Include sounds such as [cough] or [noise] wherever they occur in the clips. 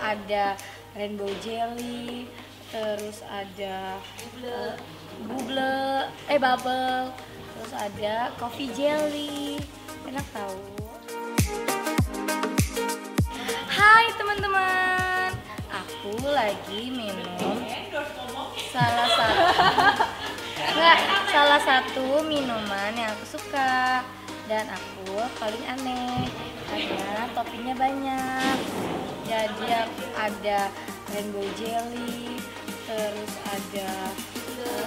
ada rainbow jelly terus ada eh, bubble eh bubble terus ada coffee jelly. Enak tahu Hai teman-teman. Aku lagi minum salah satu [laughs] Nggak, salah satu minuman yang aku suka. Dan aku paling aneh karena toppingnya banyak jadi aku ada rainbow jelly terus ada eh,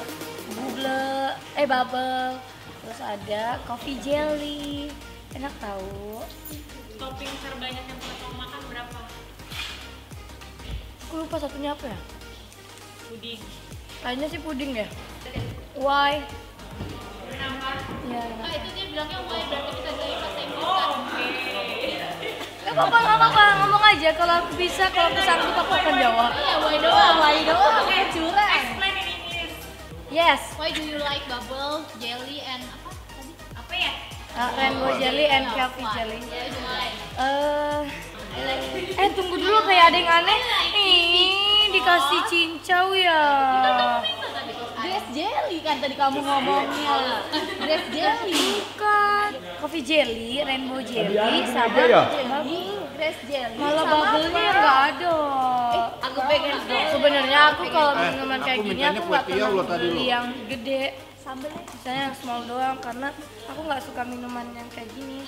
bubble eh bubble terus ada coffee jelly. Enak tahu? Topping terbanyak yang pernah kamu makan berapa? aku lupa satunya apa ya? Puding. kayaknya sih puding ya why? Kenapa? ya Oh itu dia bilangnya why berarti kita dari Gak apa-apa, gak apa-apa, ngomong aja kalau aku bisa, kalau aku sanggup aku akan jawab Iya why doang, why doang. Oke, curang. Explain in English. Yes, Why do you like bubble, jelly, and apa tadi? Apa ya? uh, rainbow jelly and coffee jelly do? Eh, eh tunggu dulu kayak ada yang aneh Ih, dikasih cincau ya Grass jelly kan tadi kamu ngomongnya. Grass jelly. Bukan, coffee jelly, rainbow jelly, sama bubble Grass jelly. Malah bubble-nya apa? nggak ada. Aku pengen dong. Sebenarnya aku kalau Eh, minuman aku kayak gini aku nggak pernah beli yang gede. Sambelnya. misalnya yang small doang karena aku nggak suka minuman yang kayak gini.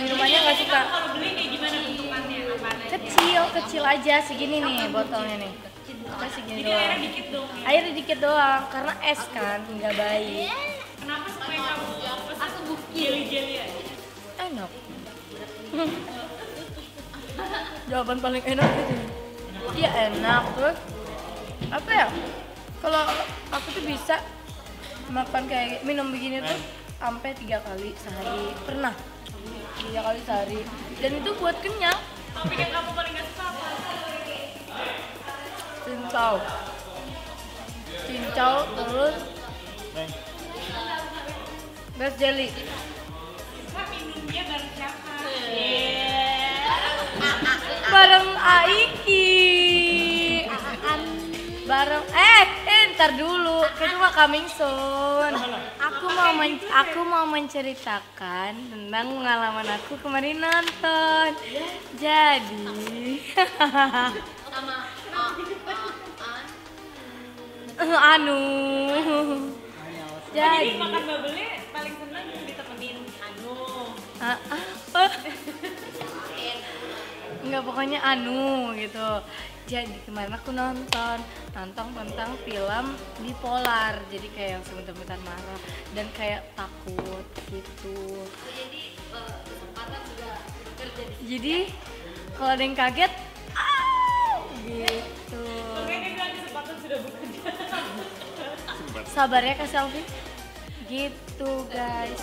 Minumannya nggak suka. Kalau beli kayak gimana bentukannya? Kecil kecil aja segini nih botolnya nih. Kita segini Jadi airnya doang. dikit dong. airnya dikit doang karena es kan nggak baik. Kenapa supaya kamu Jelly-jelly aja? enak. [laughs] Jawaban paling enak gitu iya enak. Terus apa ya? Kalau aku tuh bisa makan kayak minum begini tuh sampai tiga kali sehari. Pernah. Tiga kali sehari. Dan itu buat kenyang. Topik yang kamu paling gak suka apa? cincau. Cincau terus best jelly Suka minumnya bareng siapa? bareng Aiki. Bareng eh eh ntar dulu. Itu mah coming soon. Aku mau men- aku mau menceritakan tentang pengalaman aku kemarin nonton. Jadi. Sama. [laughs] Anu. Jadi jadi. makan bubble Ah, apa? Enggak pokoknya anu gitu. Jadi kemarin aku nonton nonton tentang film bipolar. Jadi kayak yang sebentar-bentar marah dan kayak takut gitu. Jadi kalau ada yang kaget, ah, gitu. Kesempatan sudah bekerja. Sabar ya Kak Selfie. Gitu guys.